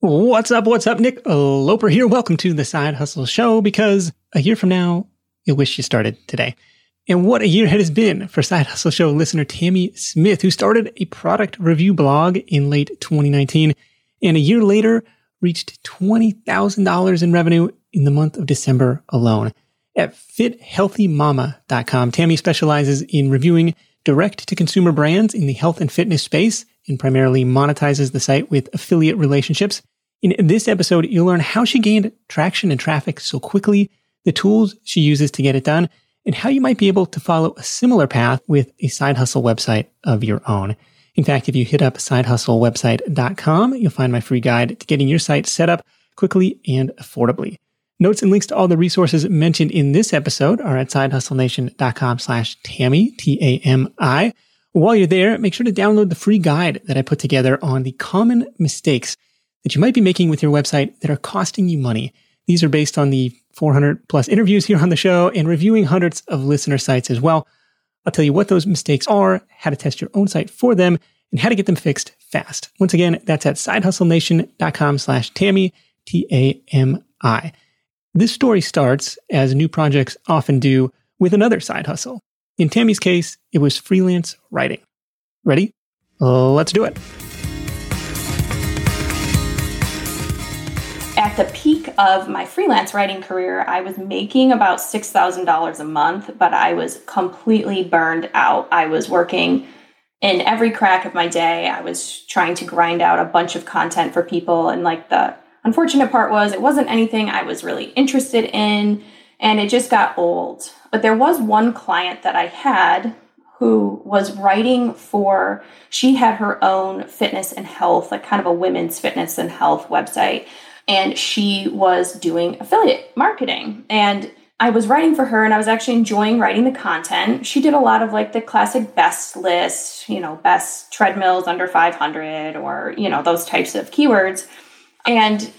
What's up? What's up? Nick Loper here. Welcome to the Side Hustle Show because a year from now, you'll wish you started today. And what a year it has been for Side Hustle Show listener Tami Smith, who started a product review blog in late 2019 and a year later reached $20,000 in revenue in the month of December alone. At fithealthymomma.com, Tami specializes in reviewing direct to consumer brands in the health and fitness space and primarily monetizes the site with affiliate relationships. In this episode, you'll learn how she gained traction and traffic so quickly, the tools she uses to get it done, and how you might be able to follow a similar path with a side hustle website of your own. In fact, if you hit up sidehustlewebsite.com, you'll find my free guide to getting your site set up quickly and affordably. Notes and links to all the resources mentioned in this episode are at sidehustlenation.com slash Tami, T-A-M-I. While you're there, make sure to download the free guide that I put together on the common mistakes that you might be making with your website that are costing you money. These are based on the 400 plus interviews here on the show and reviewing hundreds of listener sites as well. I'll tell you what those mistakes are, how to test your own site for them, and how to get them fixed fast. Once again, that's at sidehustlenation.com slash Tami, T-A-M-I. This story starts, as new projects often do, with another side hustle. In Tami's case, it was freelance writing. Ready? Let's do it. At the peak of my freelance writing career, I was making about $6,000 a month, but I was completely burned out. I was working in every crack of my day. I was trying to grind out a bunch of content for people. And like the unfortunate part was, it wasn't anything I was really interested in, and it just got old. But there was one client that I had who was writing for, she had her own fitness and health, like kind of a women's fitness and health website. And she was doing affiliate marketing. And I was writing for her and I was actually enjoying writing the content. She did a lot of like the classic best list, you know, best treadmills under 500 or, you know, those types of keywords. And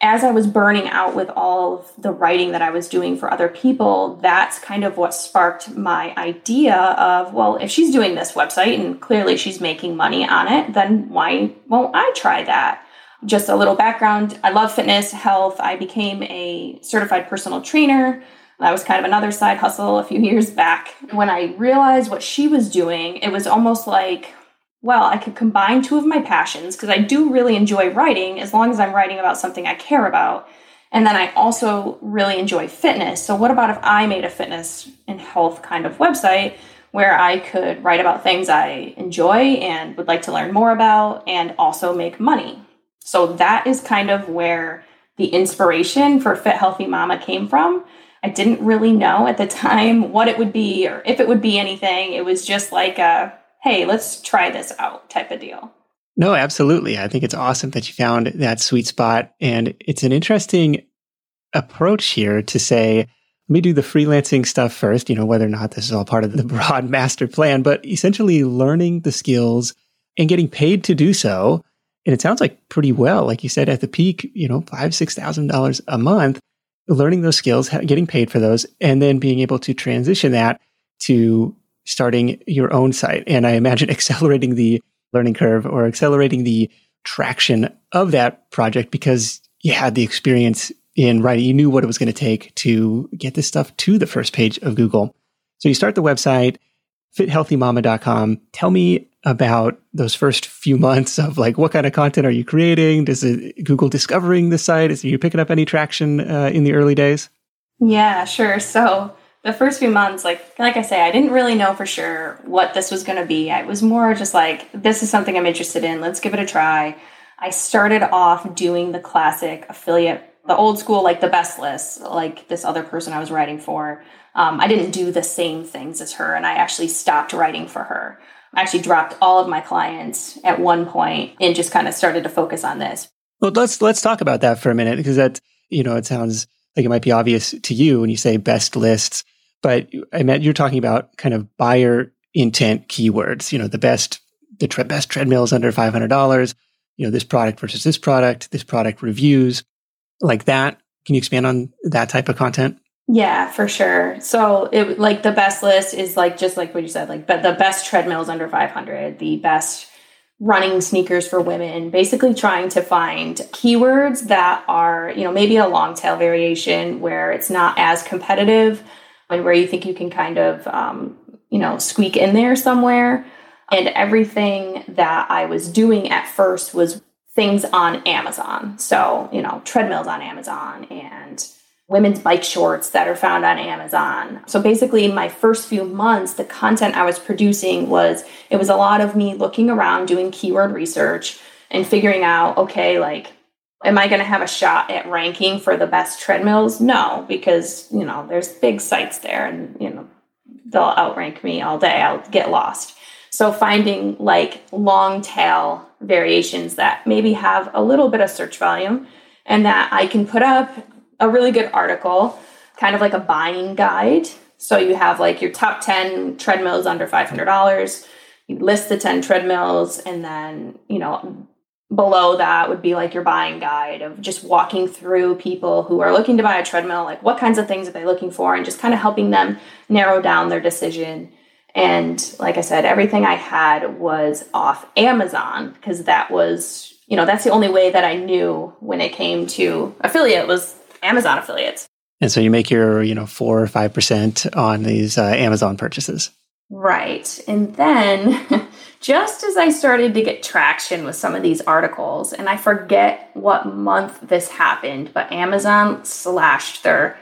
as I was burning out with all of the writing that I was doing for other people, that's kind of what sparked my idea of, well, if she's doing this website and clearly she's making money on it, then why won't I try that? Just a little background I love fitness, health. I became a certified personal trainer. That was kind of another side hustle a few years back. When I realized what she was doing, it was almost like well, I could combine two of my passions because I do really enjoy writing as long as I'm writing about something I care about. And then I also really enjoy fitness. So, what about if I made a fitness and health kind of website where I could write about things I enjoy and would like to learn more about and also make money? So, that is kind of where the inspiration for Fit Healthy Momma came from. I didn't really know at the time what it would be or if it would be anything. It was just like a hey, let's try this out type of deal. No, absolutely. I think it's awesome that you found that sweet spot. And it's an interesting approach here to say, let me do the freelancing stuff first, you know, whether or not this is all part of the broad master plan, but essentially learning the skills and getting paid to do so. And it sounds like pretty well, like you said, at the peak, you know, five, six thousand dollars a month, learning those skills, getting paid for those, and then being able to transition that to starting your own site. And I imagine accelerating the learning curve or accelerating the traction of that project because you had the experience in writing. You knew what it was going to take to get this stuff to the first page of Google. So you start the website, fithealthymomma.com. Tell me about those first few months of like what kind of content are you creating? Does it Google discovering the site? Is you picking up any traction uh, in the early days? Yeah, sure. So the first few months, like like I say, I didn't really know for sure what this was going to be. I was more just like, this is something I'm interested in. Let's give it a try. I started off doing the classic affiliate, the old school, like the best list, like this other person I was writing for. Um, I didn't do the same things as her, and I actually stopped writing for her. I actually dropped all of my clients at one point and just kind of started to focus on this. Well, let's let's talk about that for a minute because that you know it sounds like it might be obvious to you when you say best lists but I meant you're talking about kind of buyer intent keywords. You know, the best the tre- best treadmills under five hundred dollars. You know, this product versus this product, this product reviews, like that. Can you expand on that type of content? Yeah, for sure. So it like the best list is like just like what you said, like but the best treadmills under 500, the best running sneakers for women, basically trying to find keywords that are, you know, maybe a long tail variation where it's not as competitive and where you think you can kind of, um, you know, squeak in there somewhere. And everything that I was doing at first was things on Amazon. So, you know, treadmills on Amazon and women's bike shorts that are found on Amazon. So basically my first few months the content I was producing was it was a lot of me looking around doing keyword research and figuring out okay like am I going to have a shot at ranking for the best treadmills? No, because, you know, there's big sites there and, you know, they'll outrank me all day. I'll get lost. So finding like long tail variations that maybe have a little bit of search volume and that I can put up a really good article, kind of like a buying guide. So you have like your top 10 treadmills under $500. You list the 10 treadmills, and then, you know, below that would be like your buying guide of just walking through people who are looking to buy a treadmill, like what kinds of things are they looking for, and just kind of helping them narrow down their decision. And like I said, everything I had was off Amazon because that was, you know, that's the only way that I knew when it came to affiliate was Amazon affiliates. And so you make your, you know, four or five percent on these uh, Amazon purchases. Right. And then just as I started to get traction with some of these articles, and I forget what month this happened, but Amazon slashed their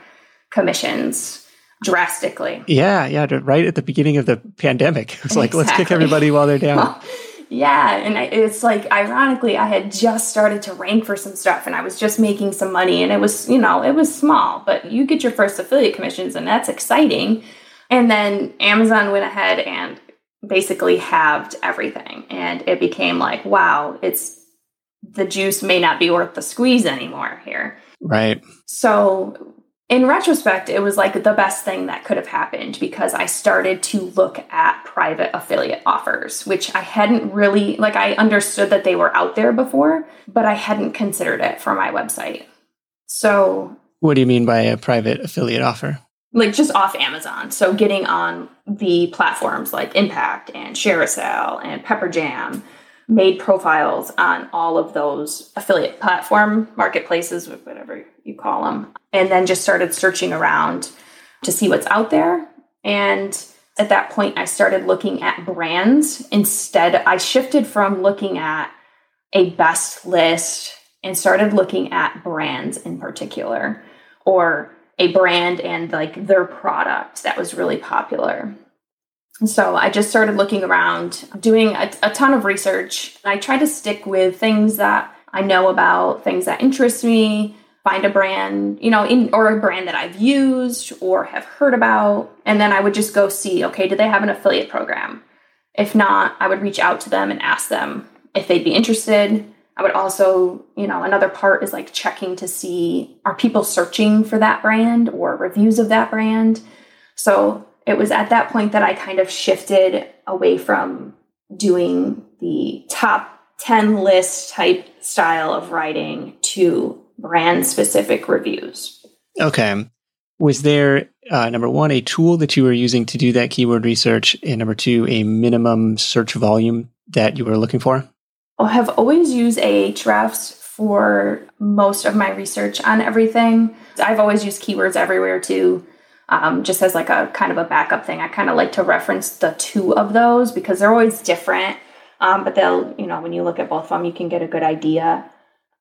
commissions drastically. Yeah, yeah, right at the beginning of the pandemic. It's like, exactly. let's kick everybody while they're down. Yeah, and it's like ironically, I had just started to rank for some stuff, and I was just making some money, and it was you know it was small, but you get your first affiliate commissions, and that's exciting. And then Amazon went ahead and basically halved everything, and it became like, wow, it's the juice may not be worth the squeeze anymore here. Right. So in retrospect, it was like the best thing that could have happened because I started to look at private affiliate offers, which I hadn't really, like, I understood that they were out there before, but I hadn't considered it for my website. So, what do you mean by a private affiliate offer? Like, just off Amazon. So, getting on the platforms like Impact and ShareASale and Pepperjam made profiles on all of those affiliate platform marketplaces, whatever you call them, and then just started searching around to see what's out there. And at that point, I started looking at brands instead. I shifted from looking at a best list and started looking at brands in particular or a brand and like their product that was really popular so I just started looking around, doing a, a, ton of research. I try to stick with things that I know about, things that interest me, find a brand, you know, in or a brand that I've used or have heard about, and then I would just go see, okay, do they have an affiliate program? If not, I would reach out to them and ask them if they'd be interested. I would also, you know, another part is like checking to see are people searching for that brand or reviews of that brand. So it was at that point that I kind of shifted away from doing the top 10 list type style of writing to brand specific reviews. Okay. Was there, uh, number one, a tool that you were using to do that keyword research? And number two, a minimum search volume that you were looking for? I have always used Ahrefs for most of my research on everything. I've always used keywords everywhere too um, just as like a kind of a backup thing. I kind of like to reference the two of those because they're always different. Um, but they'll, you know, when you look at both of them, you can get a good idea.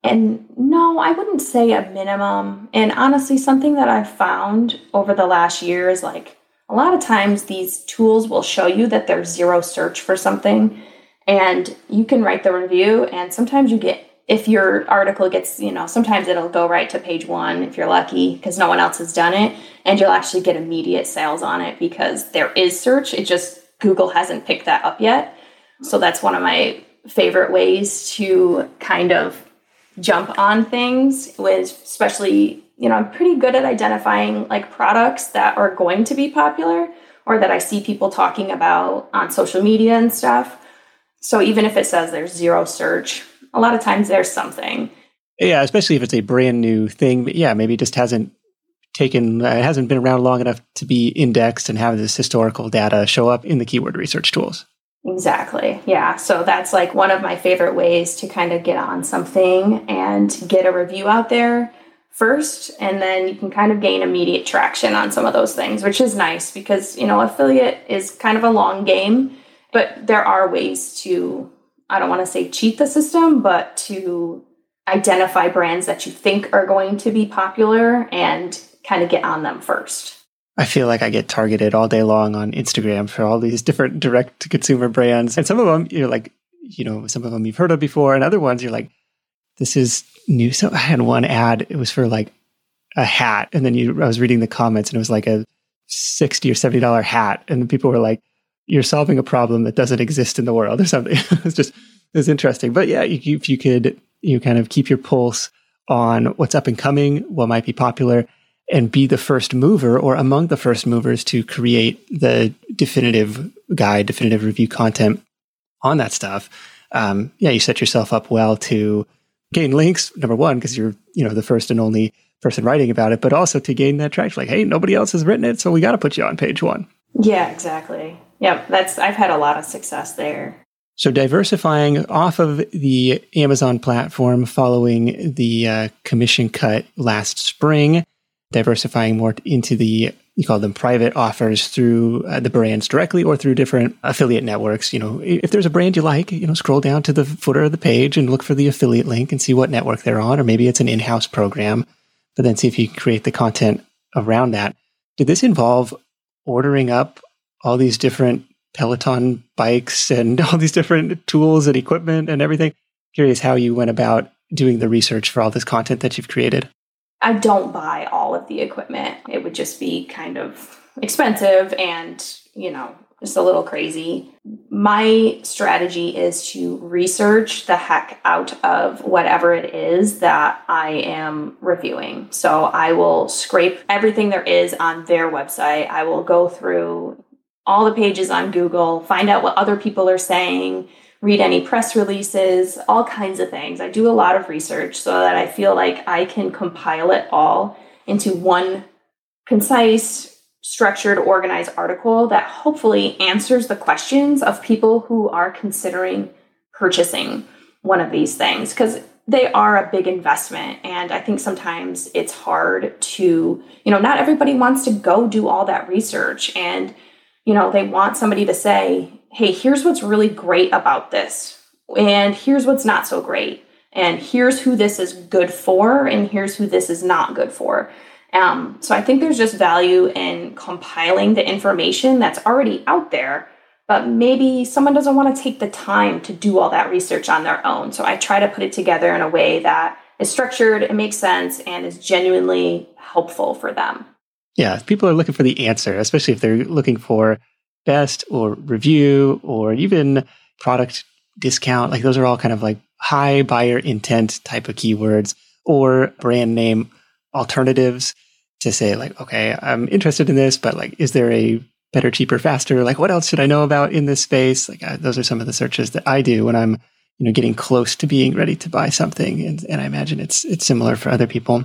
And no, I wouldn't say a minimum. And honestly, something that I've found over the last year is like a lot of times these tools will show you that there's zero search for something. And you can write the review, and sometimes you get if your article gets, you know, sometimes it'll go right to page one if you're lucky because no one else has done it, and you'll actually get immediate sales on it because there is search. It just Google hasn't picked that up yet. So that's one of my favorite ways to kind of jump on things with especially you know i'm pretty good at identifying like products that are going to be popular or that i see people talking about on social media and stuff so even if it says there's zero search a lot of times there's something. Yeah, especially if it's a brand new thing. But yeah, maybe it just hasn't taken, uh, it hasn't been around long enough to be indexed and have this historical data show up in the keyword research tools. Exactly. Yeah. So that's like one of my favorite ways to kind of get on something and get a review out there first. And then you can kind of gain immediate traction on some of those things, which is nice because, you know, affiliate is kind of a long game, but there are ways to, I don't want to say cheat the system, but to identify brands that you think are going to be popular and kind of get on them first. I feel like I get targeted all day long on Instagram for all these different direct to consumer brands. And some of them, you're like, you know, some of them you've heard of before, and other ones you're like, this is new. So I had one ad, it was for like a hat. And then you, I was reading the comments and it was like a 60 or $70 hat. And people were like, you're solving a problem that doesn't exist in the world or something. it's just, it's interesting. But yeah, if you could, you kind of keep your pulse on what's up and coming, what might be popular, and be the first mover or among the first movers to create the definitive guide, definitive review content on that stuff. Um, yeah, you set yourself up well to gain links. Number one, because you're you know the first and only person writing about it, but also to gain that traction. Like, hey, nobody else has written it, so we got to put you on page one. Yeah, exactly. Yeah, that's I've had a lot of success there. So diversifying off of the Amazon platform following the uh, commission cut last spring diversifying more into the you call them private offers through uh, the brands directly or through different affiliate networks. You know, if there's a brand you like, you know, scroll down to the footer of the page and look for the affiliate link and see what network they're on, or maybe it's an in-house program, but then see if you can create the content around that. Did this involve ordering up all these different Peloton bikes and all these different tools and equipment and everything? Curious how you went about doing the research for all this content that you've created. I don't buy all of the equipment. It would just be kind of expensive and, you know, just a little crazy. My strategy is to research the heck out of whatever it is that I am reviewing. So I will scrape everything there is on their website. I will go through all the pages on Google, find out what other people are saying, read any press releases, all kinds of things. I do a lot of research so that I feel like I can compile it all into one concise, structured, organized article that hopefully answers the questions of people who are considering purchasing one of these things because they are a big investment and i think sometimes it's hard to you know not everybody wants to go do all that research and you know they want somebody to say hey, here's what's really great about this, and here's what's not so great, and here's who this is good for, and here's who this is not good for. Um, so I think there's just value in compiling the information that's already out there, but maybe someone doesn't want to take the time to do all that research on their own. So I try to put it together in a way that is structured, it makes sense, and is genuinely helpful for them. Yeah, people are looking for the answer, especially if they're looking for best or review or even product discount. Like those are all kind of like high buyer intent type of keywords or brand name alternatives to say like, okay, I'm interested in this, but like, is there a better, cheaper, faster? Like, what else should I know about in this space? Like, uh, those are some of the searches that I do when I'm, you know, getting close to being ready to buy something. And, and I imagine it's, it's similar for other people.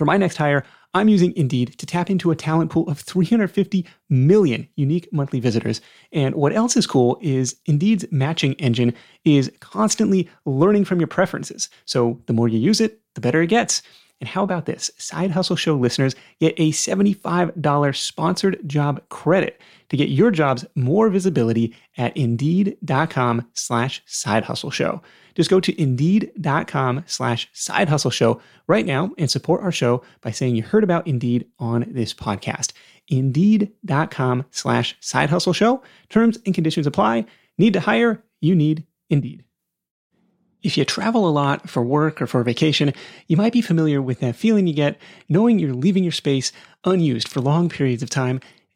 For my next hire, I'm using Indeed to tap into a talent pool of 350 million unique monthly visitors. And what else is cool is Indeed's matching engine is constantly learning from your preferences. So the more you use it, the better it gets. And how about this? Side Hustle Show listeners get a $75 sponsored job credit to get your jobs more visibility at indeed.com slash side hustle show. Just go to indeed.com slash side hustle show right now and support our show by saying you heard about Indeed on this podcast. Indeed.com slash side hustle show. Terms and conditions apply. Need to hire? You need Indeed. If you travel a lot for work or for vacation, you might be familiar with that feeling you get knowing you're leaving your space unused for long periods of time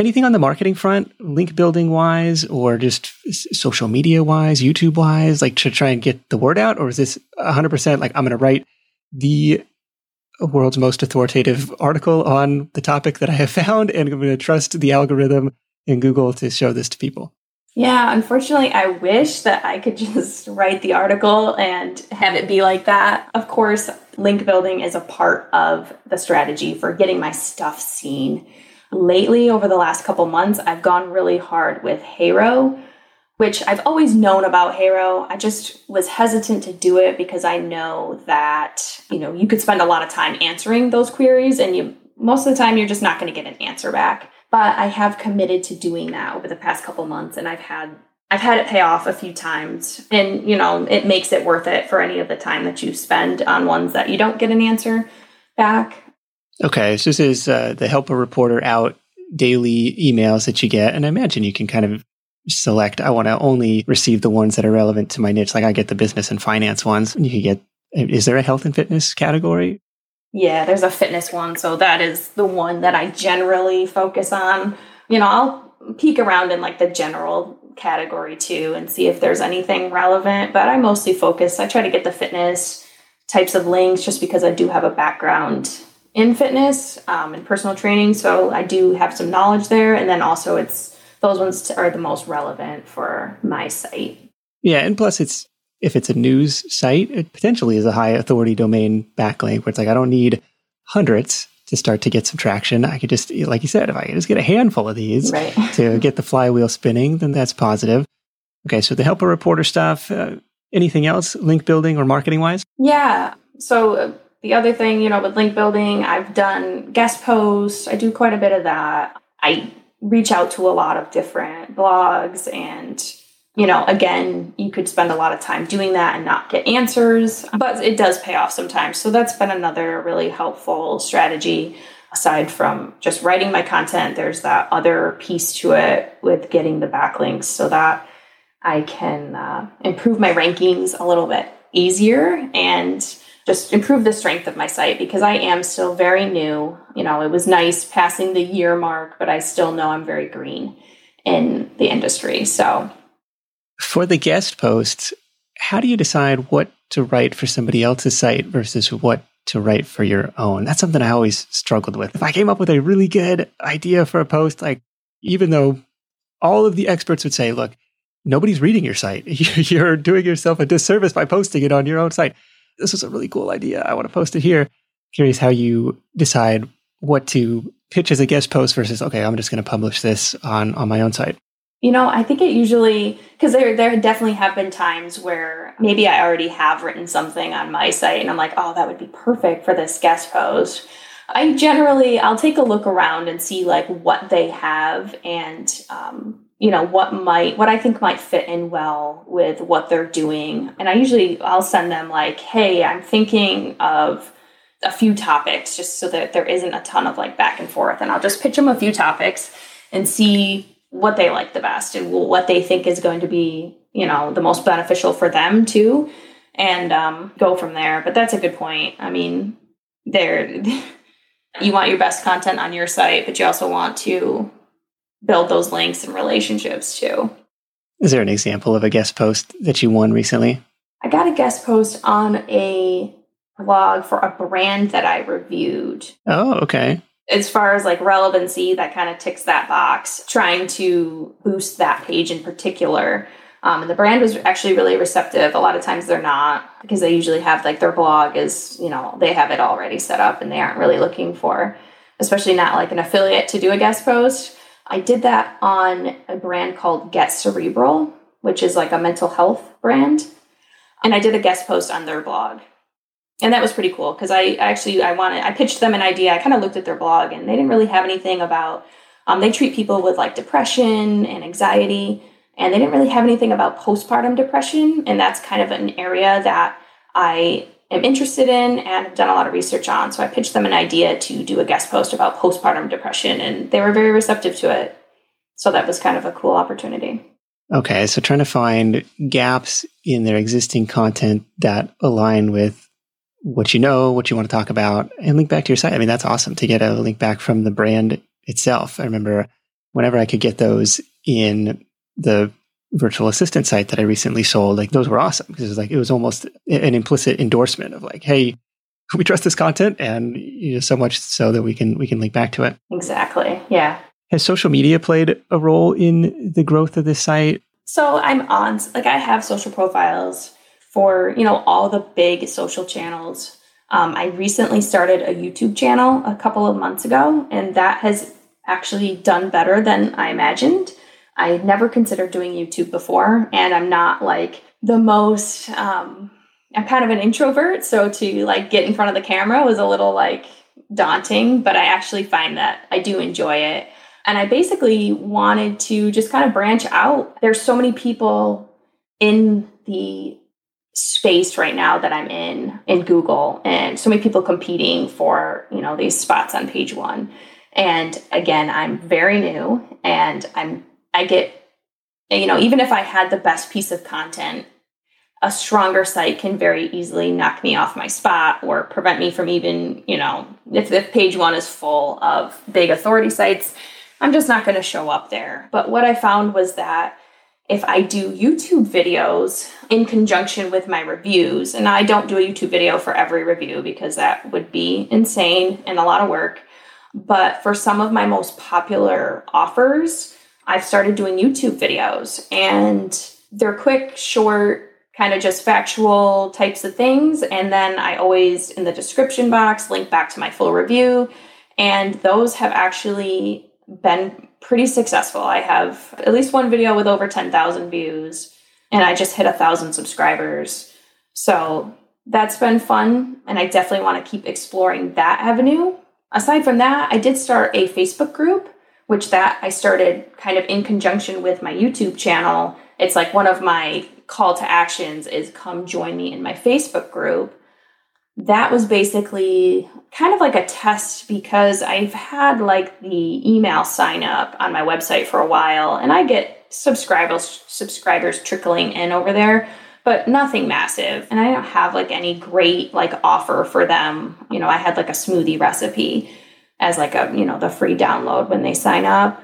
Anything on the marketing front, link building wise, or just social media wise, YouTube wise, like to try and get the word out? Or is this 100% like I'm going to write the world's most authoritative article on the topic that I have found and I'm going to trust the algorithm in Google to show this to people? Yeah, unfortunately, I wish that I could just write the article and have it be like that. Of course, link building is a part of the strategy for getting my stuff seen lately over the last couple months i've gone really hard with HARO which i've always known about HARO i just was hesitant to do it because i know that you know you could spend a lot of time answering those queries and you most of the time you're just not going to get an answer back. But i have committed to doing that over the past couple months and i've had I've had it pay off a few times. And you know it makes it worth it for any of the time that you spend on ones that you don't get an answer back Okay, so this is uh, the help a reporter out daily emails that you get, and I imagine you can kind of select. I want to only receive the ones that are relevant to my niche. Like I get the business and finance ones. You can get. Is there a health and fitness category? Yeah, there's a fitness one, so that is the one that I generally focus on. You know, I'll peek around in like the general category too and see if there's anything relevant, but I mostly focus. I try to get the fitness types of links just because I do have a background in fitness um, and personal training, so I do have some knowledge there. And then also, it's those ones are the most relevant for my site. Yeah, and plus, it's if it's a news site, it potentially is a high authority domain backlink where it's like I don't need hundreds to start to get some traction. I could just, like you said, if I could just get a handful of these right. to get the flywheel spinning, then that's positive. Okay, so the help a reporter stuff. Uh, anything else, link building or marketing wise? Yeah. So uh, the other thing, you know, with link building, I've done guest posts. I do quite a bit of that. I reach out to a lot of different blogs and you know, again, you could spend a lot of time doing that and not get answers, but it does pay off sometimes. So that's been another really helpful strategy. Aside from just writing my content, there's that other piece to it with getting the backlinks so that I can uh, improve my rankings a little bit easier and just improve the strength of my site because I am still very new. You know, it was nice passing the year mark, but I still know I'm very green in the industry. So, for the guest posts, how do you decide what to write for somebody else's site versus what to write for your own? That's something I always struggled with. If I came up with a really good idea for a post, like even though all of the experts would say, look, nobody's reading your site. You're doing yourself a disservice by posting it on your own site this was a really cool idea. I want to post it here. Curious how you decide what to pitch as a guest post versus okay, I'm just going to publish this on on my own site. You know, I think it usually because there there definitely have been times where maybe I already have written something on my site and I'm like, oh, that would be perfect for this guest post. I generally I'll take a look around and see like what they have and um, you know what might what i think might fit in well with what they're doing. And i usually i'll send them like hey i'm thinking of a few topics just so that there isn't a ton of like back and forth. And i'll just pitch them a few topics and see what they like the best and what they think is going to be you know the most beneficial for them too and um, go from there. But that's a good point. I mean there you want your best content on your site but you also want to build those links and relationships too. Is there an example of a guest post that you won recently? I got a guest post on a blog for a brand that I reviewed. Oh, okay. As far as like relevancy, that kind of ticks that box. Trying to boost that page in particular. Um, and the brand was actually really receptive. A lot of times they're not because they usually have like their blog is, you know, they have it already set up and they aren't really looking for, especially not like an affiliate to do a guest post. I did that on a brand called Get Cerebral, which is like a mental health brand. And I did a guest post on their blog. And that was pretty cool because I actually I wanted I pitched them an idea. I kind of looked at their blog and they didn't really have anything about um, they treat people with like depression and anxiety and they didn't really have anything about postpartum depression and that's kind of an area that i am interested in and have done a lot of research on. So i pitched them an idea to do a guest post about postpartum depression and they were very receptive to it. So that was kind of a cool opportunity. Okay so trying to find gaps in their existing content that align with what you know what you want to talk about and link back to your site. I mean that's awesome to get a link back from the brand itself. I remember whenever i could get those in the virtual assistant site that I recently sold, like those were awesome because it was like it was almost an implicit endorsement of like, hey, we trust this content, and you know, so much so that we can we can link back to it. Exactly. Yeah. Has social media played a role in the growth of this site? So I'm on like I have social profiles for you know all the big social channels. Um, I recently started a YouTube channel a couple of months ago, and that has actually done better than I imagined. I had never considered doing YouTube before, and I'm not like the most. Um, I'm kind of an introvert, so to like get in front of the camera was a little like daunting. But I actually find that I do enjoy it, and I basically wanted to just kind of branch out. There's so many people in the space right now that I'm in in Google, and so many people competing for you know these spots on page one. And again, I'm very new, and I'm I get, you know, even if I had the best piece of content, a stronger site can very easily knock me off my spot or prevent me from even, you know, if, if page one is full of big authority sites, I'm just not going to show up there. But what I found was that if I do YouTube videos in conjunction with my reviews, and I don't do a YouTube video for every review because that would be insane and a lot of work. But for some of my most popular offers, I've started doing YouTube videos and they're quick, short, kind of just factual types of things. And then I always, in the description box, link back to my full review. And those have actually been pretty successful. I have at least one video with over 10,000 views, and I just hit a thousand subscribers. So that's been fun. And I definitely want to keep exploring that avenue. Aside from that, I did start a Facebook group which that I started kind of in conjunction with my YouTube channel. It's like one of my call to actions is come join me in my Facebook group. That was basically kind of like a test because I've had like the email sign up on my website for a while and I get subscribers subscribers trickling in over there but nothing massive and I don't have like any great like offer for them. You know, I had like a smoothie recipe as like a you know the free download when they sign up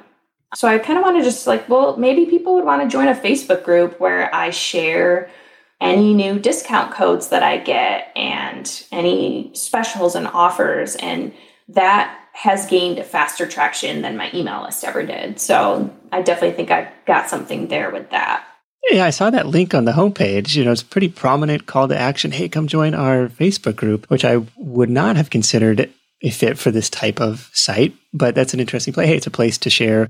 so i kind of want to just like well maybe people would want to join a facebook group where i share any new discount codes that i get and any specials and offers and that has gained faster traction than my email list ever did so i definitely think i've got something there with that yeah, I saw that link on the homepage. You know, it's a pretty prominent call to action. Hey, come join our Facebook group, which I would not have considered a fit for this type of site, but that's an interesting play. Hey, it's a place to share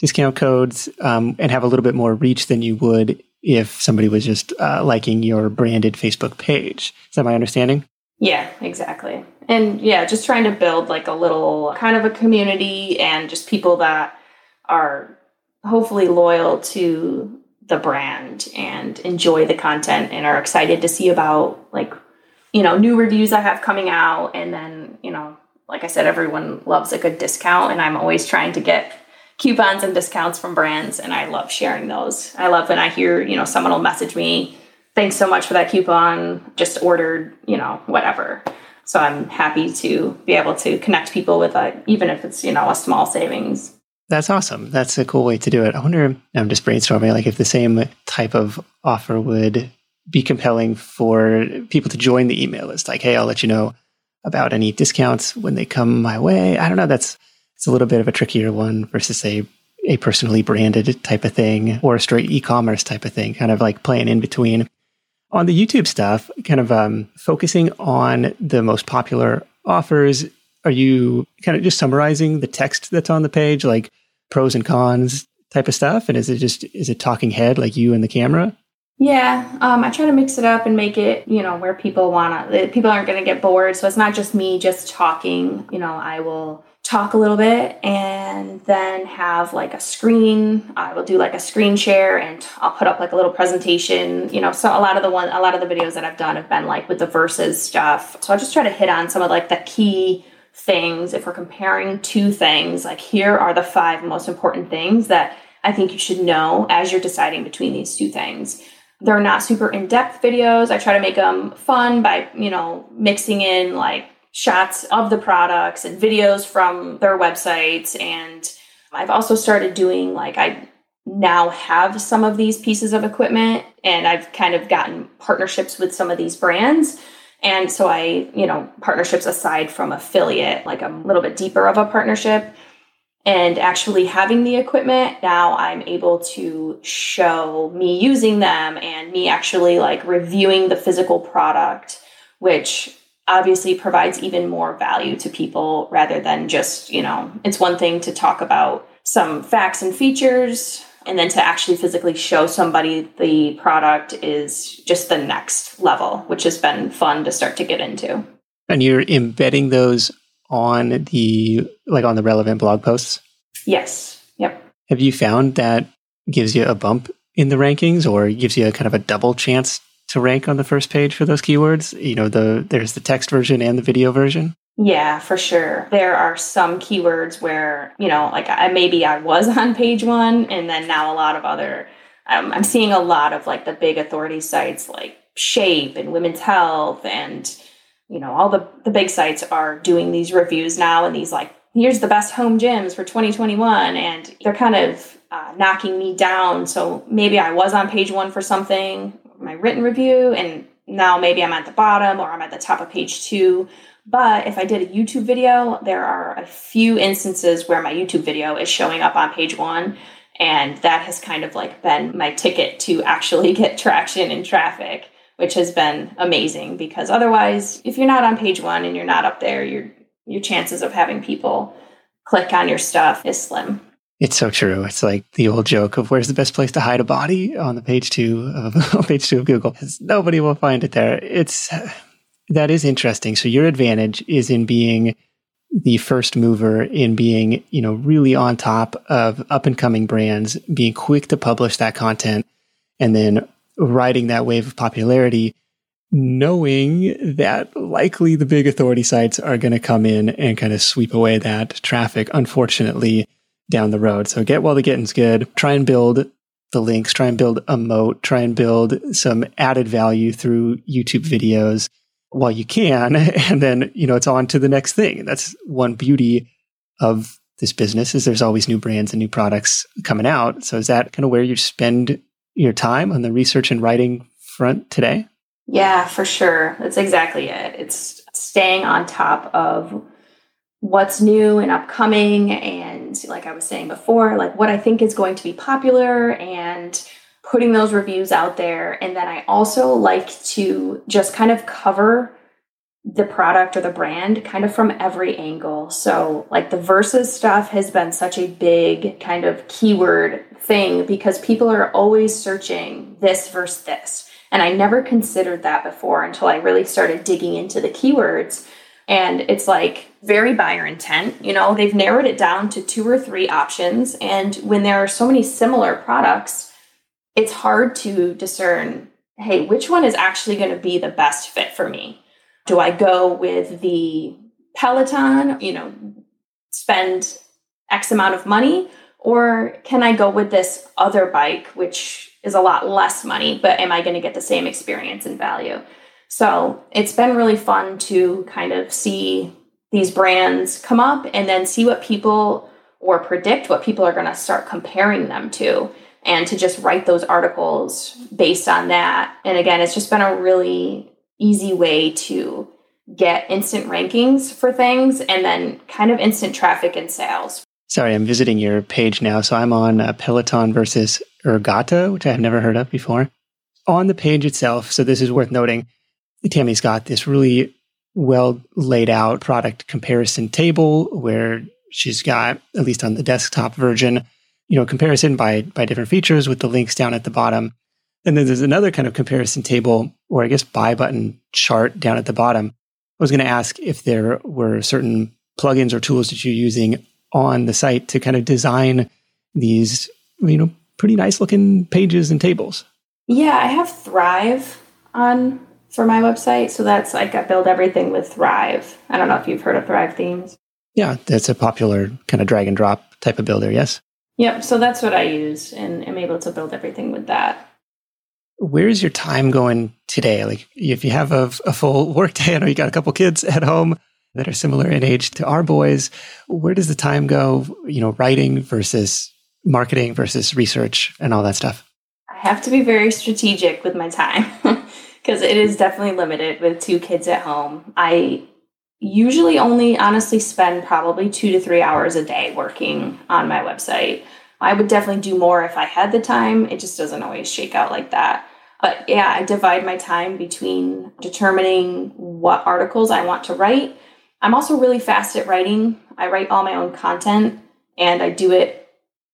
discount codes um, and have a little bit more reach than you would if somebody was just uh, liking your branded Facebook page. Is that my understanding? Yeah, exactly. And yeah, just trying to build like a little kind of a community and just people that are hopefully loyal to the brand and enjoy the content and are excited to see about like you know new reviews I have coming out and then you know like I said, everyone loves a good discount, and I'm always trying to get coupons and discounts from brands, and I love sharing those. I love when I hear, you know, someone will message me, thanks so much for that coupon, just ordered, you know, whatever. So I'm happy to be able to connect people with a, even if it's, you know, a small savings. That's awesome. That's a cool way to do it. I wonder, I'm just brainstorming, like if the same type of offer would be compelling for people to join the email list. Like, hey, I'll let you know about any discounts when they come my way. I don't know. That's it's a little bit of a trickier one versus say a personally branded type of thing or a straight e-commerce type of thing, kind of like playing in between. On the YouTube stuff, kind of um, focusing on the most popular offers, are you kind of just summarizing the text that's on the page, like pros and cons type of stuff? And is it just, is it talking head like you and the camera? Yeah, um, I try to mix it up and make it, you know, where people want to, people aren't going to get bored. So it's not just me just talking. You know, I will talk a little bit and then have like a screen. I will do like a screen share and I'll put up like a little presentation. You know, so a lot of the one, a lot of the videos that I've done have been like with the verses stuff. So I just try to hit on some of like the key things. If we're comparing two things, like here are the five most important things that I think you should know as you're deciding between these two things. They're not super in depth videos. I try to make them fun by, you know, mixing in like shots of the products and videos from their websites. And I've also started doing like, I now have some of these pieces of equipment and I've kind of gotten partnerships with some of these brands. And so I, you know, partnerships aside from affiliate, like a little bit deeper of a partnership and actually having the equipment now i'm able to show me using them and me actually like reviewing the physical product which obviously provides even more value to people rather than just you know it's one thing to talk about some facts and features and then to actually physically show somebody the product is just the next level which has been fun to start to get into. And you're embedding those on the like on the relevant blog posts? Yes. Yep. Have you found that gives you a bump in the rankings or gives you a kind of a double chance to rank on the first page for those keywords? You know, the there's the text version and the video version. Yeah, for sure. There are some keywords where, you know, like I maybe I was on page 1 and then now a lot of other um, I'm seeing a lot of like the big authority sites like Shape and Women's Health and you know all the the big sites are doing these reviews now and these like here's the best home gyms for 2021 and they're kind of uh, knocking me down. So maybe i was on page one for something my written review and now maybe i'm at the bottom or i'm at the top of page two. But if i did a youtube video there are a few instances where my youtube video is showing up on page one and that has kind of like been my ticket to actually get traction and traffic which has been amazing because otherwise, if you're not on page one and you're not up there, your your chances of having people click on your stuff is slim. It's so true. It's like the old joke of where's the best place to hide a body on the page two of page two of Google. Nobody will find it there. It's that is interesting. So your advantage is in being the first mover in being, you know, really on top of up and coming brands, being quick to publish that content and then riding that wave of popularity, knowing that likely the big authority sites are going to come in and kind of sweep away that traffic, unfortunately, down the road. So get while the getting's good. Try and build the links, try and build a moat, try and build some added value through YouTube videos while you can. And then, you know, it's on to the next thing. That's one beauty of this business is there's always new brands and new products coming out. So is that kind of where you spend your time on the research and writing front today? Yeah, for sure. That's exactly it. It's staying on top of what's new and upcoming and like I was saying before, like what I think is going to be popular and putting those reviews out there and then I also like to just kind of cover the product or the brand kind of from every angle. So, like the versus stuff has been such a big kind of keyword thing because people are always searching this versus this. And I never considered that before until I really started digging into the keywords. And it's like very buyer intent. You know, they've narrowed it down to two or three options. And when there are so many similar products, it's hard to discern hey, which one is actually going to be the best fit for me? Do I go with the Peloton, you know, spend X amount of money? Or can I go with this other bike, which is a lot less money, but am I going to get the same experience and value? So it's been really fun to kind of see these brands come up and then see what people or predict what people are going to start comparing them to and to just write those articles based on that. And again, it's just been a really easy way to get instant rankings for things and then kind of instant traffic and sales. Sorry, I'm visiting your page now. So I'm on uh, Peloton versus Ergatta, which I have never heard of before. On the page itself, so this is worth noting, Tami's got this really well laid out product comparison table where she's got, at least on the desktop version, you know, comparison by by different features with the links down at the bottom. And then there's another kind of comparison table or I guess buy button chart down at the bottom. I was going to ask if there were certain plugins or tools that you're using on the site to kind of design these, you know, pretty nice looking pages and tables. Yeah, I have Thrive on for my website. So that's like I build everything with Thrive. I don't know if you've heard of Thrive themes. Yeah, that's a popular kind of drag and drop type of builder, yes? Yep. So that's what I use and I'm able to build everything with that. Where's your time going today? Like if you have a, a full work day, I know you got a couple kids at home that are similar in age to our boys. Where does the time go, you know, writing versus marketing versus research and all that stuff? I have to be very strategic with my time because it is definitely limited with two kids at home. I usually only honestly spend probably two to three hours a day working on my website. I would definitely do more if I had the time. It just doesn't always shake out like that. But yeah, I divide my time between determining what articles I want to write. I'm also really fast at writing. I write all my own content and I do it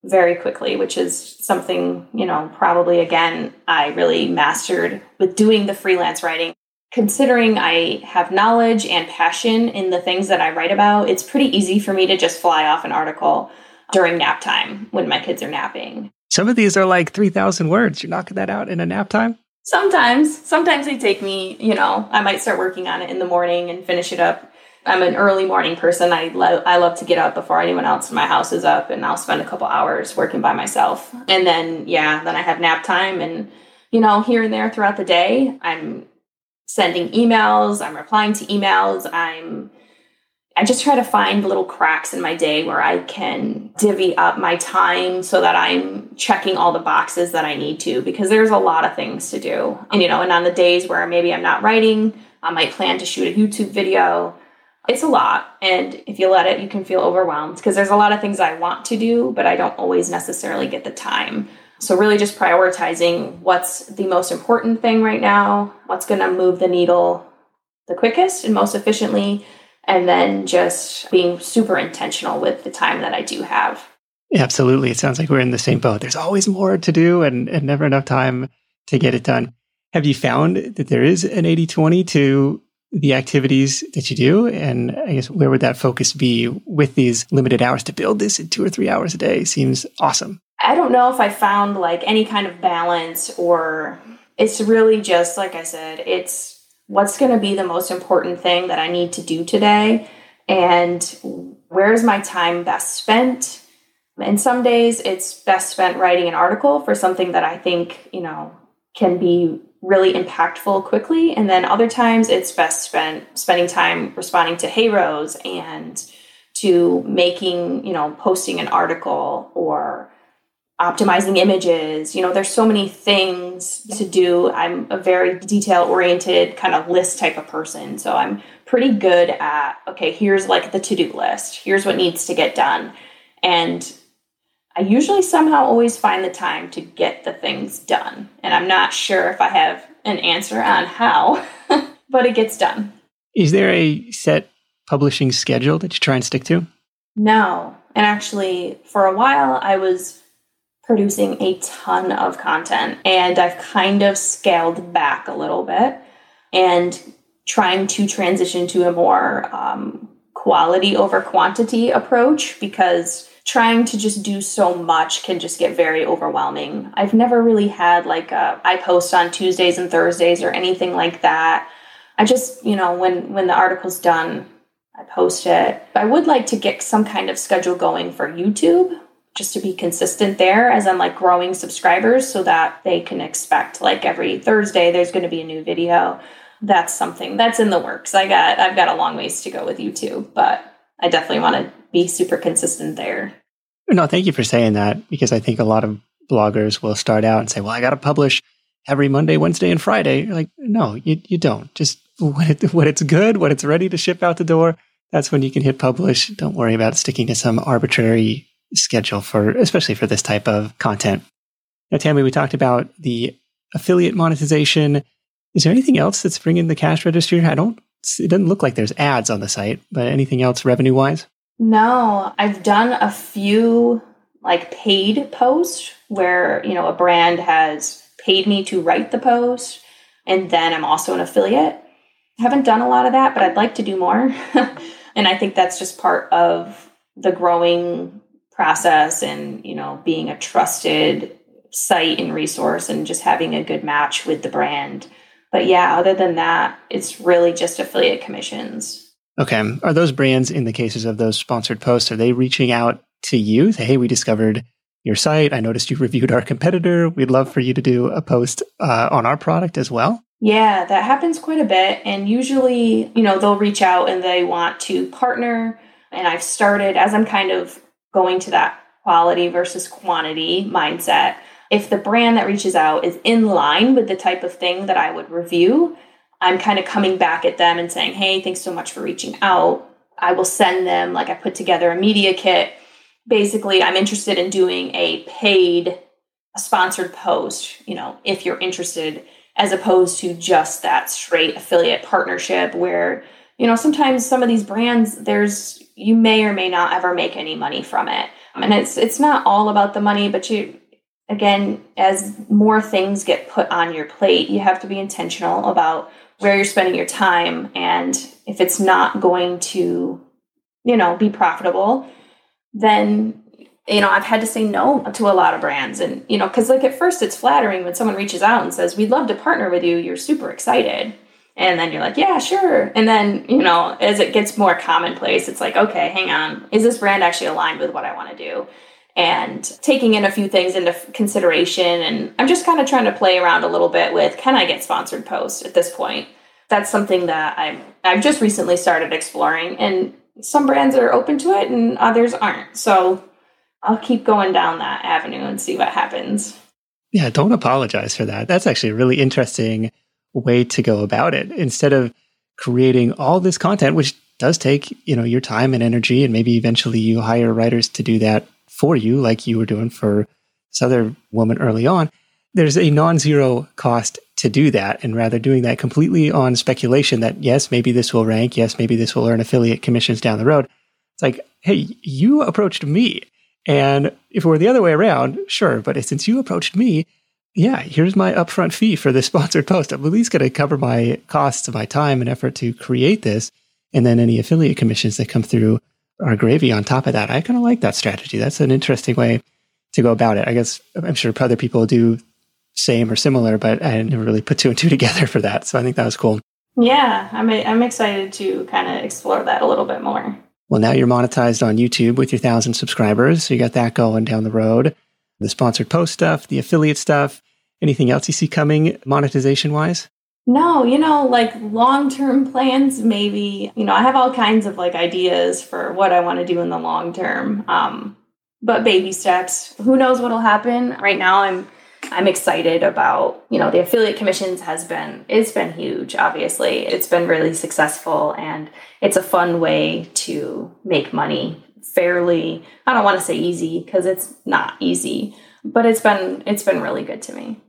very quickly, which is something, you know, probably again, I really mastered with doing the freelance writing considering I have knowledge and passion in the things that I write about, it's pretty easy for me to just fly off an article during nap time when my kids are napping. Some of these are like 3,000 words. You're knocking that out in a nap time? Sometimes. Sometimes they take me, you know, I might start working on it in the morning and finish it up. I'm an early morning person. I, lo- I love to get up before anyone else in my house is up, and I'll spend a couple hours working by myself. And then, yeah, then I have nap time and you know, here and there throughout the day, I'm sending emails, I'm replying to emails, I'm I just try to find little cracks in my day where I can divvy up my time so that I'm checking all the boxes that I need to because there's a lot of things to do. And you know, and on the days where maybe I'm not writing, I might plan to shoot a YouTube video. It's a lot. And if you let it, you can feel overwhelmed because there's a lot of things I want to do, but I don't always necessarily get the time. So, really just prioritizing what's the most important thing right now, what's going to move the needle the quickest and most efficiently, and then just being super intentional with the time that I do have. Absolutely. It sounds like we're in the same boat. There's always more to do and, and never enough time to get it done. Have you found that there is an 80 20 to the activities that you do? And I guess where would that focus be with these limited hours to build this in two or three hours a day? Seems awesome. I don't know if I found like any kind of balance or it's really just like I said, it's what's going to be the most important thing that I need to do today and where's my time best spent. And some days it's best spent writing an article for something that I think, you know, can be really impactful quickly. And then other times it's best spent spending time responding to HAROs and to making, you know, posting an article or optimizing images. You know, there's so many things to do. I'm a very detail oriented kind of list type of person. So I'm pretty good at, okay, here's like the to do list, here's what needs to get done. And I usually somehow always find the time to get the things done. And I'm not sure if I have an answer on how, but it gets done. Is there a set publishing schedule that you try and stick to? No. And actually, for a while, I was producing a ton of content and I've kind of scaled back a little bit and trying to transition to a more um, quality over quantity approach because trying to just do so much can just get very overwhelming. I've never really had like a, I post on Tuesdays and Thursdays or anything like that. I just, you know, when when the article's done, I post it. I would like to get some kind of schedule going for YouTube just to be consistent there as I'm like growing subscribers so that they can expect like every Thursday there's going to be a new video. That's something that's in the works. I got I've got a long ways to go with YouTube, but I definitely want to be super consistent there. No, thank you for saying that because I think a lot of bloggers will start out and say, "Well, I got to publish every Monday, Wednesday, and Friday." You're like, no, you you don't. Just when it when it's good, when it's ready to ship out the door, that's when you can hit publish. Don't worry about sticking to some arbitrary schedule for, especially for this type of content. Now, Tami, we talked about the affiliate monetization. Is there anything else that's bringing the cash register? I don't, it doesn't look like there's ads on the site, but anything else revenue wise? No, I've done a few like paid posts where, you know, a brand has paid me to write the post and then I'm also an affiliate. I haven't done a lot of that, but I'd like to do more. and I think that's just part of the growing process and, you know, being a trusted site and resource and just having a good match with the brand. But yeah, other than that, it's really just affiliate commissions. Okay. Are those brands, in the cases of those sponsored posts, are they reaching out to you? Say, hey, we discovered your site. I noticed you reviewed our competitor. We'd love for you to do a post uh, on our product as well. Yeah, that happens quite a bit. And usually, you know, they'll reach out and they want to partner. And I've started, as I'm kind of going to that quality versus quantity mindset, if the brand that reaches out is in line with the type of thing that I would review, I'm kind of coming back at them and saying, hey, thanks so much for reaching out. I will send them, like, I put together a media kit. Basically, I'm interested in doing a paid, a sponsored post, you know, if you're interested, as opposed to just that straight affiliate partnership where, you know, sometimes some of these brands, there's, you may or may not ever make any money from it. And it's, it's not all about the money, but you, again, as more things get put on your plate, you have to be intentional about where you're spending your time and if it's not going to you know be profitable then you know i've had to say no to a lot of brands. And you know because like at first it's flattering when someone reaches out and says we'd love to partner with you. You're super excited. And then you're like yeah sure. And then you know as it gets more commonplace it's like okay hang on. Is this brand actually aligned with what i want to do and taking in a few things into consideration. And I'm just kind of trying to play around a little bit with can I get sponsored posts at this point? That's something that I'm I've just recently started exploring, and some brands are open to it, and others aren't. So I'll keep going down that avenue and see what happens. Yeah, don't apologize for that. That's actually a really interesting way to go about it. Instead of creating all this content, which does take, you know, your time and energy, and maybe eventually you hire writers to do that for you, like you were doing for this other woman early on, there's a non zero cost to do that. And rather doing that completely on speculation that, yes, maybe this will rank. Yes, maybe this will earn affiliate commissions down the road. It's like, hey, you approached me. And if it were the other way around, sure. But since you approached me, yeah, here's my upfront fee for this sponsored post. I'm at least going to cover my costs of my time and effort to create this. And then any affiliate commissions that come through our gravy on top of that. I kind of like that strategy. That's an interesting way to go about it. I guess I'm sure other people do same or similar, but I never really put two and two together for that. So I think that was cool. Yeah, I'm I'm excited to kind of explore that a little bit more. Well, now you're monetized on YouTube with your thousand subscribers, so you got that going down the road. The sponsored post stuff, the affiliate stuff. Anything else you see coming monetization wise? No, you know, like long term plans, maybe. You know, I have all kinds of like ideas for what I want to do in the long term. Um, but baby steps. Who knows what'll happen? Right now, I'm I'm excited about you know the affiliate commissions has been it's been huge. Obviously, it's been really successful, and it's a fun way to make money fairly. I don't want to say easy because it's not easy, but it's been it's been really good to me.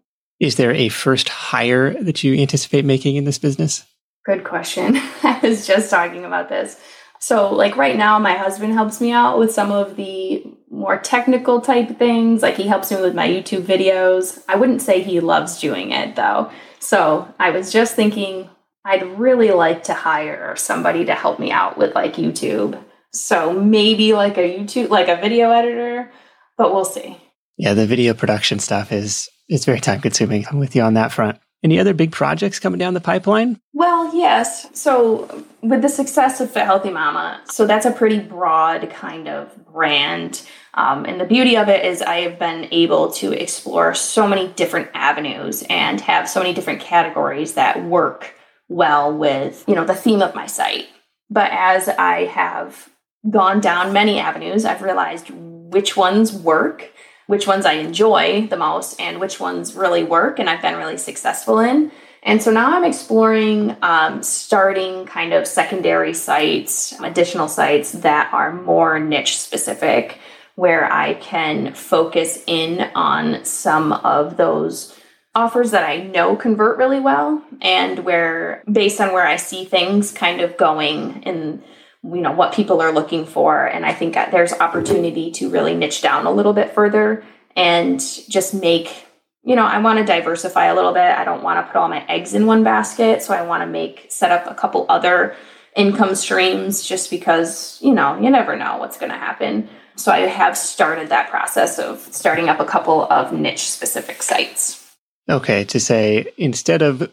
Is there a first hire that you anticipate making in this business? Good question. I was just talking about this. So, like right now, my husband helps me out with some of the more technical type things. Like he helps me with my YouTube videos. I wouldn't say he loves doing it though. So, I was just thinking I'd really like to hire somebody to help me out with like YouTube. So, maybe like a YouTube, like a video editor, but we'll see. Yeah, the video production stuff is it's very time consuming. I'm with you on that front. Any other big projects coming down the pipeline? Well, yes. So, with the success of Fit Healthy Momma, so that's a pretty broad kind of brand. Um, and the beauty of it is, I have been able to explore so many different avenues and have so many different categories that work well with, you know, the theme of my site. But as I have gone down many avenues, I've realized which ones work which ones I enjoy the most and which ones really work and I've been really successful in. And so now I'm exploring um, starting kind of secondary sites, additional sites that are more niche specific, where I can focus in on some of those offers that I know convert really well and where based on where I see things kind of going and you know what people are looking for and I think there's opportunity to really niche down a little bit further and just make you know, I want to diversify a little bit. I don't want to put all my eggs in one basket, so I want to make set up a couple other income streams just because, you know, you never know what's going to happen. So I have started that process of starting up a couple of niche specific sites. Okay, to say instead of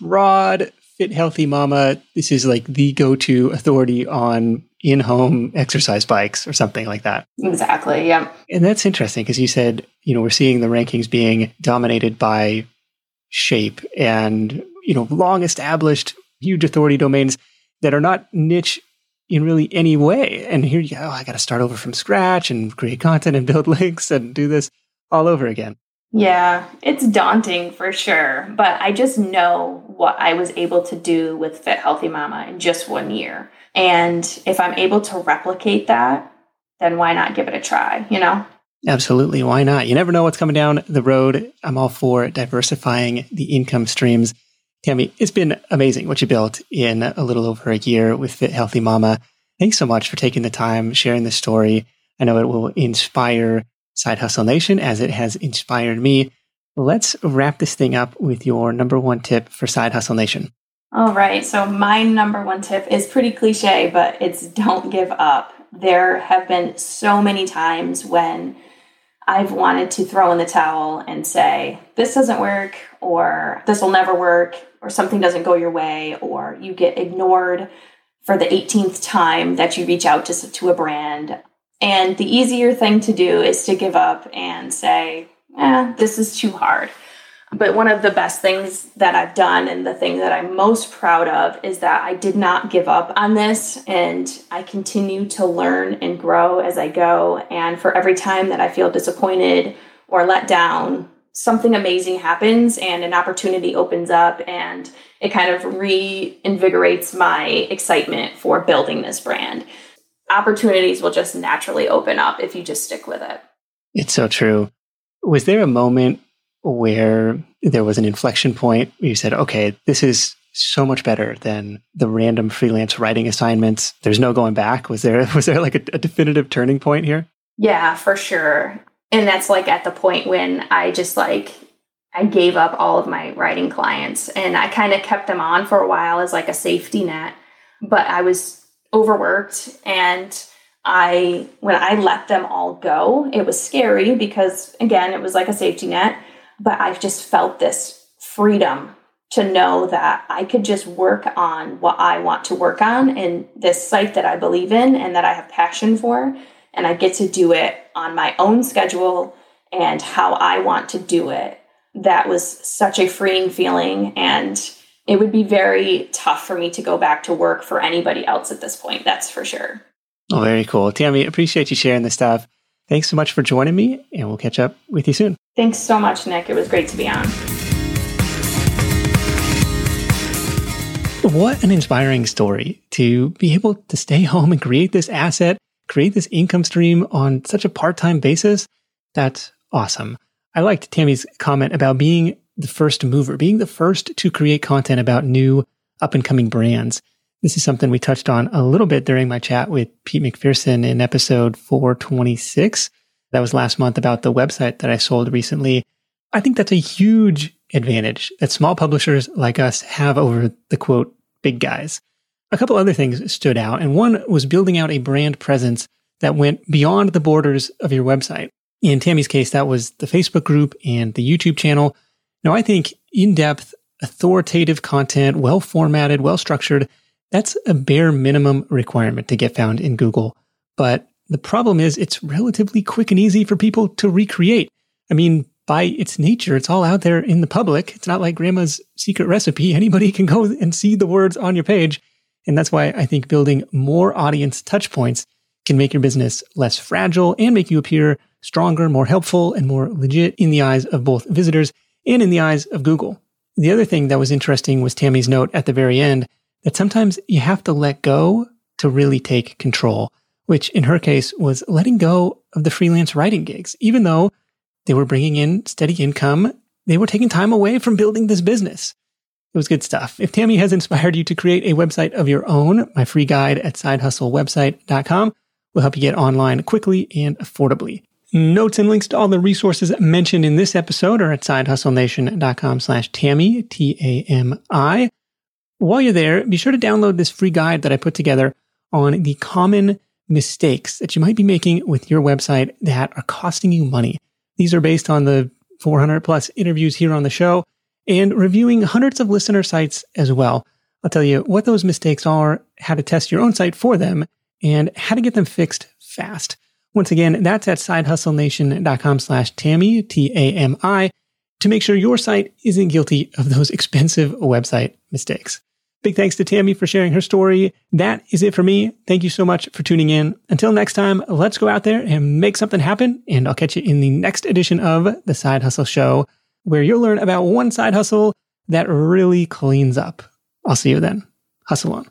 broad fit healthy momma, this is like the go-to authority on in-home exercise bikes or something like that. Exactly. Yeah. And that's interesting because you said, you know, we're seeing the rankings being dominated by shape and, you know, long established huge authority domains that are not niche in really any way. And here you go, oh, I got to start over from scratch and create content and build links and do this all over again. Yeah, it's daunting for sure, but I just know what I was able to do with Fit Healthy Momma in just one year. And if I'm able to replicate that, then why not give it a try, you know? Absolutely. Why not? You never know what's coming down the road. I'm all for diversifying the income streams. Tami, it's been amazing what you built in a little over a year with Fit Healthy Momma. Thanks so much for taking the time, sharing the story. I know it will inspire Side Hustle Nation as it has inspired me. Let's wrap this thing up with your number one tip for Side Hustle Nation. All right. So, my number one tip is pretty cliche, but it's don't give up. There have been so many times when I've wanted to throw in the towel and say, this doesn't work, or this will never work, or something doesn't go your way, or you get ignored for the 18th time that you reach out to, to a brand. And the easier thing to do is to give up and say, eh, this is too hard. But one of the best things that I've done and the thing that I'm most proud of is that I did not give up on this and I continue to learn and grow as I go. And for every time that I feel disappointed or let down, something amazing happens and an opportunity opens up and it kind of reinvigorates my excitement for building this brand opportunities will just naturally open up if you just stick with it. It's so true. Was there a moment where there was an inflection point where you said, okay, this is so much better than the random freelance writing assignments. There's no going back. Was there was there like a, a definitive turning point here? Yeah, for sure. And that's like at the point when I just like I gave up all of my writing clients and I kind of kept them on for a while as like a safety net. But I was overworked and I when I let them all go, it was scary because again, it was like a safety net, but I just felt this freedom to know that I could just work on what I want to work on in this site that I believe in and that I have passion for and I get to do it on my own schedule and how I want to do it. That was such a freeing feeling and it would be very tough for me to go back to work for anybody else at this point. That's for sure. Oh, very cool. Tami, appreciate you sharing this stuff. Thanks so much for joining me, and we'll catch up with you soon. Thanks so much, Nick. It was great to be on. What an inspiring story to be able to stay home and create this asset, create this income stream on such a part time basis. That's awesome. I liked Tami's comment about being the first mover, being the first to create content about new up and coming brands. This is something we touched on a little bit during my chat with Pete McPherson in episode 426. That was last month about the website that I sold recently. I think that's a huge advantage that small publishers like us have over the quote, big guys. A couple other things stood out, and one was building out a brand presence that went beyond the borders of your website. In Tami's case, that was the Facebook group and the YouTube channel, now, I think in depth, authoritative content, well formatted, well structured, that's a bare minimum requirement to get found in Google. But the problem is it's relatively quick and easy for people to recreate. I mean, by its nature, it's all out there in the public. It's not like grandma's secret recipe. Anybody can go and see the words on your page. And that's why I think building more audience touch points can make your business less fragile and make you appear stronger, more helpful, and more legit in the eyes of both visitors and in the eyes of Google. The other thing that was interesting was Tami's note at the very end that sometimes you have to let go to really take control, which in her case was letting go of the freelance writing gigs. Even though they were bringing in steady income, they were taking time away from building this business. It was good stuff. If Tami has inspired you to create a website of your own, my free guide at sidehustlewebsite.com will help you get online quickly and affordably. Notes and links to all the resources mentioned in this episode are at sidehustlenation.com slash Tami, T-A-M-I. While you're there, be sure to download this free guide that I put together on the common mistakes that you might be making with your website that are costing you money. These are based on the 400 plus interviews here on the show and reviewing hundreds of listener sites as well. I'll tell you what those mistakes are, how to test your own site for them, and how to get them fixed fast. Once again, that's at sidehustlenation.com slash Tami, T-A-M-I, to make sure your site isn't guilty of those expensive website mistakes. Big thanks to Tami for sharing her story. That is it for me. Thank you so much for tuning in. Until next time, let's go out there and make something happen. And I'll catch you in the next edition of The Side Hustle Show, where you'll learn about one side hustle that really cleans up. I'll see you then. Hustle on.